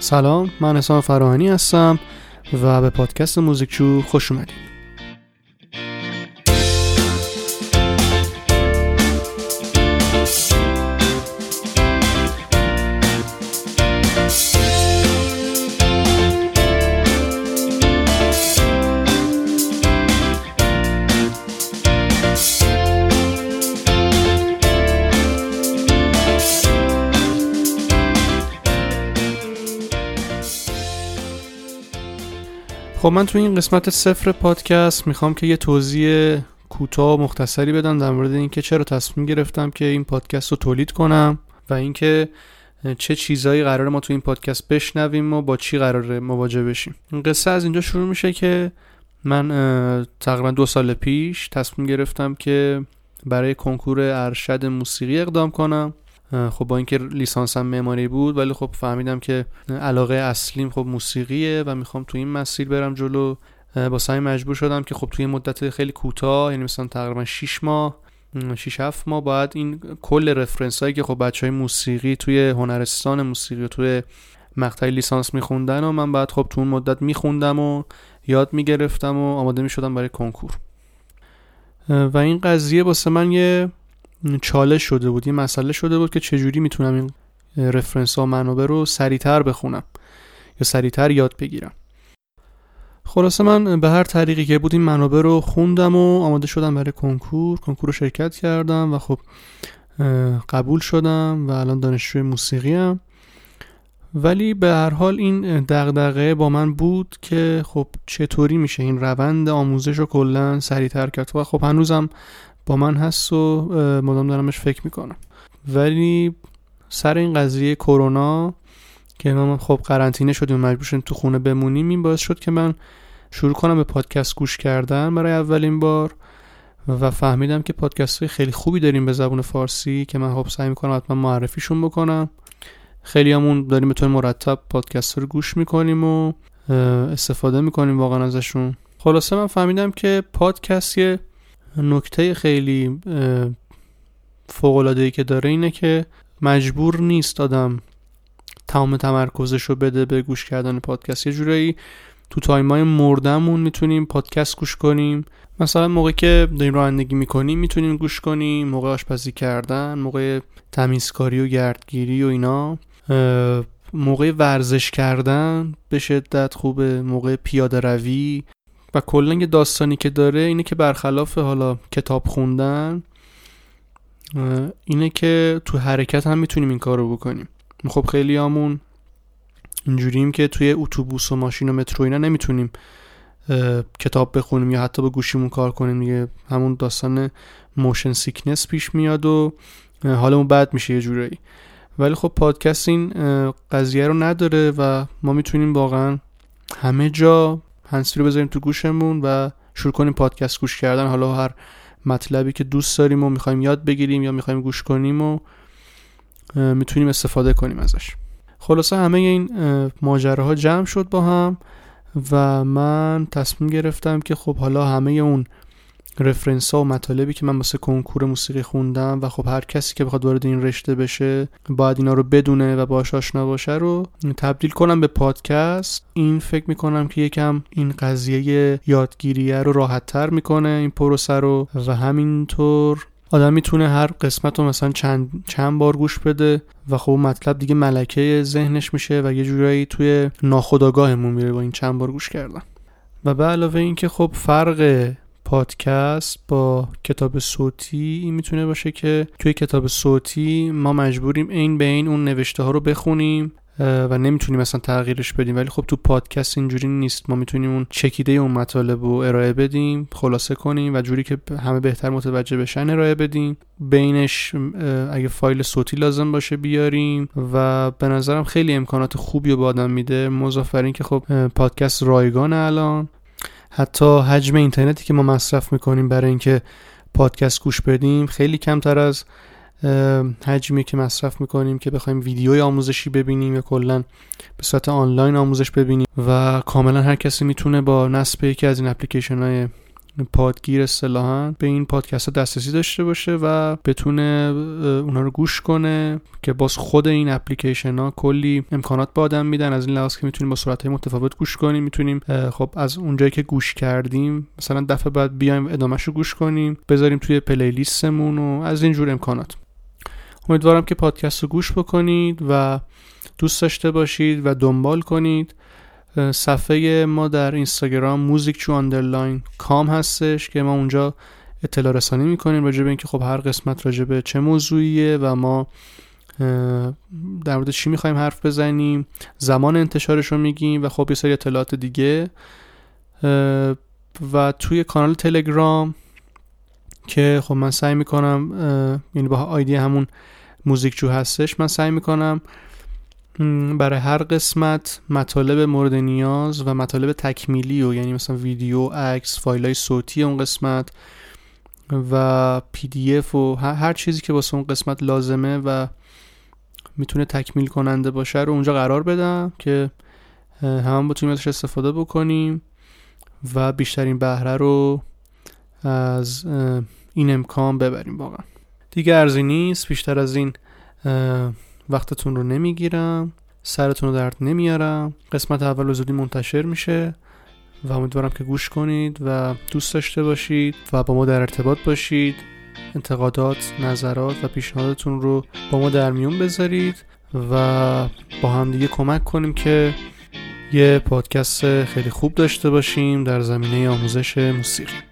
سلام من حسام فراهانی هستم و به پادکست موزیکچو خوش اومدید. خب من تو این قسمت صفر پادکست می‌خوام که یه توضیح کوتاه مختصری بدم در مورد اینکه چرا تصمیم گرفتم که این پادکست رو تولید کنم و اینکه چه چیزایی قرار ما تو این پادکست بشنویم و با چی قرار مواجه بشیم. این قصه از اینجا شروع میشه که من تقریبا دو سال پیش تصمیم گرفتم که برای کنکور ارشد موسیقی اقدام کنم. خب با اینکه لیسانسم معماری بود ولی خب فهمیدم که علاقه اصلیم خب موسیقیه و می‌خوام تو این مسیر برم جلو. با سعی مجبور شدم که خب توی مدت خیلی کوتاه یعنی مثلا تقریبا 6 ماه 6 7 ماه باید این کل رفرنس هایی که خب بچه های موسیقی توی هنرستان موسیقی و توی مقطع لیسانس میخوندن و من بعد خب تو اون مدت میخوندم و یاد می‌گرفتم و آماده می‌شدم برای کنکور. و این قضیه واسه من یه چالش شده بود یه مسئله شده بود که چجوری می‌تونم این رفرنس ها منابع رو سریعتر بخونم یا سریعتر یاد بگیرم. خلاصه من به هر طریقی که بود این منابع رو خوندم و آماده شدم برای کنکور. کنکور رو شرکت کردم و خب قبول شدم و الان دانشجوی موسیقی هم ولی به هر حال این دغدغه با من بود که خب چطوری میشه این روند آموزش رو کلا سریعتر کرد و خب هنوزم با من هست و مدام دارمش فکر می‌کنم. ولی سر این قضیه کرونا که ما خب قرنطینه شدیم مجبور شدیم تو خونه بمونیم این باعث شد که من شروع کنم به پادکست گوش کردن برای اولین بار و فهمیدم که پادکست های خیلی خوبی داریم به زبون فارسی که من خب سعی می‌کنم حتما معرفیشون بکنم. خیلی همون داریم به طور مرتب پادکست رو گوش می‌کنیم و استفاده می‌کنیم واقعا ازشون. خلاصه من فهمیدم که پادکست یه نکته خیلی ای که داره اینه که مجبور نیست آدم تمام تمرکزش رو بده به گوش کردن پادکست. یه جورایی تو تایمای مردمون می‌تونیم پادکست گوش کنیم. مثلا موقعی که داریم رانندگی می‌کنیم می‌تونیم گوش کنیم. موقع آشپزی کردن موقع تمیزکاری و گردگیری و اینا. موقع ورزش کردن به شدت خوبه. موقع پیاده روی. و کلا یه داستانی که داره اینه که برخلاف حالا کتاب خوندن اینه که تو حرکت هم می‌تونیم این کار رو بکنیم. خب خیلی همون اینجوریم که توی اتوبوس و ماشین و مترو اینا نمی‌تونیم کتاب بخونیم یا حتی به گوشیمون کار کنیم. دیگه همون داستان motion sickness پیش میاد و حالمون بد میشه یه جورایی. ولی خب پادکست این قضیه رو نداره و ما می‌تونیم واقعا همه جا هنسفری رو بذاریم تو گوشمون و شروع کنیم پادکست گوش کردن. حالا هر مطلبی که دوست داریم و می‌خوایم یاد بگیریم یا می‌خوایم گوش کنیم و می‌تونیم استفاده کنیم ازش. خلاصه همه این ماجراها جمع شد با هم و من تصمیم گرفتم که خب حالا همه اون رفرنس ها و مطالبی که من واسه کنکور موسیقی خوندم و خب هر کسی که بخواد وارد این رشته بشه باید اینا رو بدونه و باش آشنا باشه رو تبدیل کنم به پادکست. این فکر می‌کنم که یکم این قضیه یادگیریه رو راحت تر می‌کنه این پروسه رو و همینطور آدم می‌تونه هر قسمت رو مثلا چند, چند بار گوش بده و خب مطلب دیگه ملکه ذهنش میشه و یه جورایی توی ناخودآگاهمون میره با این چند بار گوش کردن. و به علاوه اینکه خب فرق پادکست با کتاب صوتی این می‌تونه باشه که توی کتاب صوتی ما مجبوریم این به این اون نوشته ها رو بخونیم و نمی‌تونیم مثلا تغییرش بدیم. ولی خب تو پادکست اینجوری نیست. ما می‌تونیم اون چکیده اون مطالب رو ارائه بدیم خلاصه کنیم و جوری که همه بهتر متوجه بشن ارائه بدیم. بینش اگه فایل صوتی لازم باشه بیاریم و به نظرم خیلی امکانات خوبی رو به آدم میده. مضافر که خب پادکست رایگان الان. حتی حجم اینترنتی که ما مصرف می‌کنیم برای اینکه پادکست گوش بدیم خیلی کمتر از حجمی که مصرف می‌کنیم که بخوایم ویدیوی آموزشی ببینیم یا کلا به صورت آنلاین آموزش ببینیم. و کاملا هر کسی می‌تونه با نصب یکی از این اپلیکیشن های پادگیر اصطلاحا به این پادکست ها دسترسی داشته باشه و بتونه اونا رو گوش کنه که باز خود این اپلیکیشن ها کلی امکانات به آدم میدن. از این لحاظ که می‌تونیم با صورت متفاوت گوش کنیم می‌تونیم خب از اونجایی که گوش کردیم مثلا دفعه بعد بیایم ادامهش رو گوش کنیم بذاریم توی پلیلیستمون و از این جور امکانات. امیدوارم که پادکست رو گوش بکنید و دوست داشته باشید و دنبال کنید. صفحه ما در اینستاگرام موزیک چو underline com هستش که ما اونجا اطلاع رسانی می‌کنیم راجع به اینکه خب هر قسمت راجع به چه موضوعیه و ما در مورد چی می‌خوایم حرف بزنیم زمان انتشارش رو میگیم و خب یه سری اطلاعات دیگه. و توی کانال تلگرام که خب من سعی می‌کنم یعنی با آیدی همون موزیکچو هستش من سعی می‌کنم برای هر قسمت مطالب مورد نیاز و مطالب تکمیلی و یعنی مثلا ویدیو عکس فایل های صوتی اون قسمت و پی دی اف و هر چیزی که واسه اون قسمت لازمه و می‌تونه تکمیل کننده باشه رو اونجا قرار بدم که هم بتونیم ازش استفاده بکنیم و بیشترین بهره رو از این امکان ببریم واقعا. دیگه ارزی نیست بیشتر از این وقتتون رو نمی‌گیرم سرتون رو درد نمیارم قسمت اول زودی منتشر میشه و امیدوارم که گوش کنید و دوست داشته باشید و با ما در ارتباط باشید. انتقادات، نظرات و پیشنهادتون رو با ما در میون بذارید و با هم دیگه کمک کنیم که یه پادکست خیلی خوب داشته باشیم در زمینه آموزش موسیقی.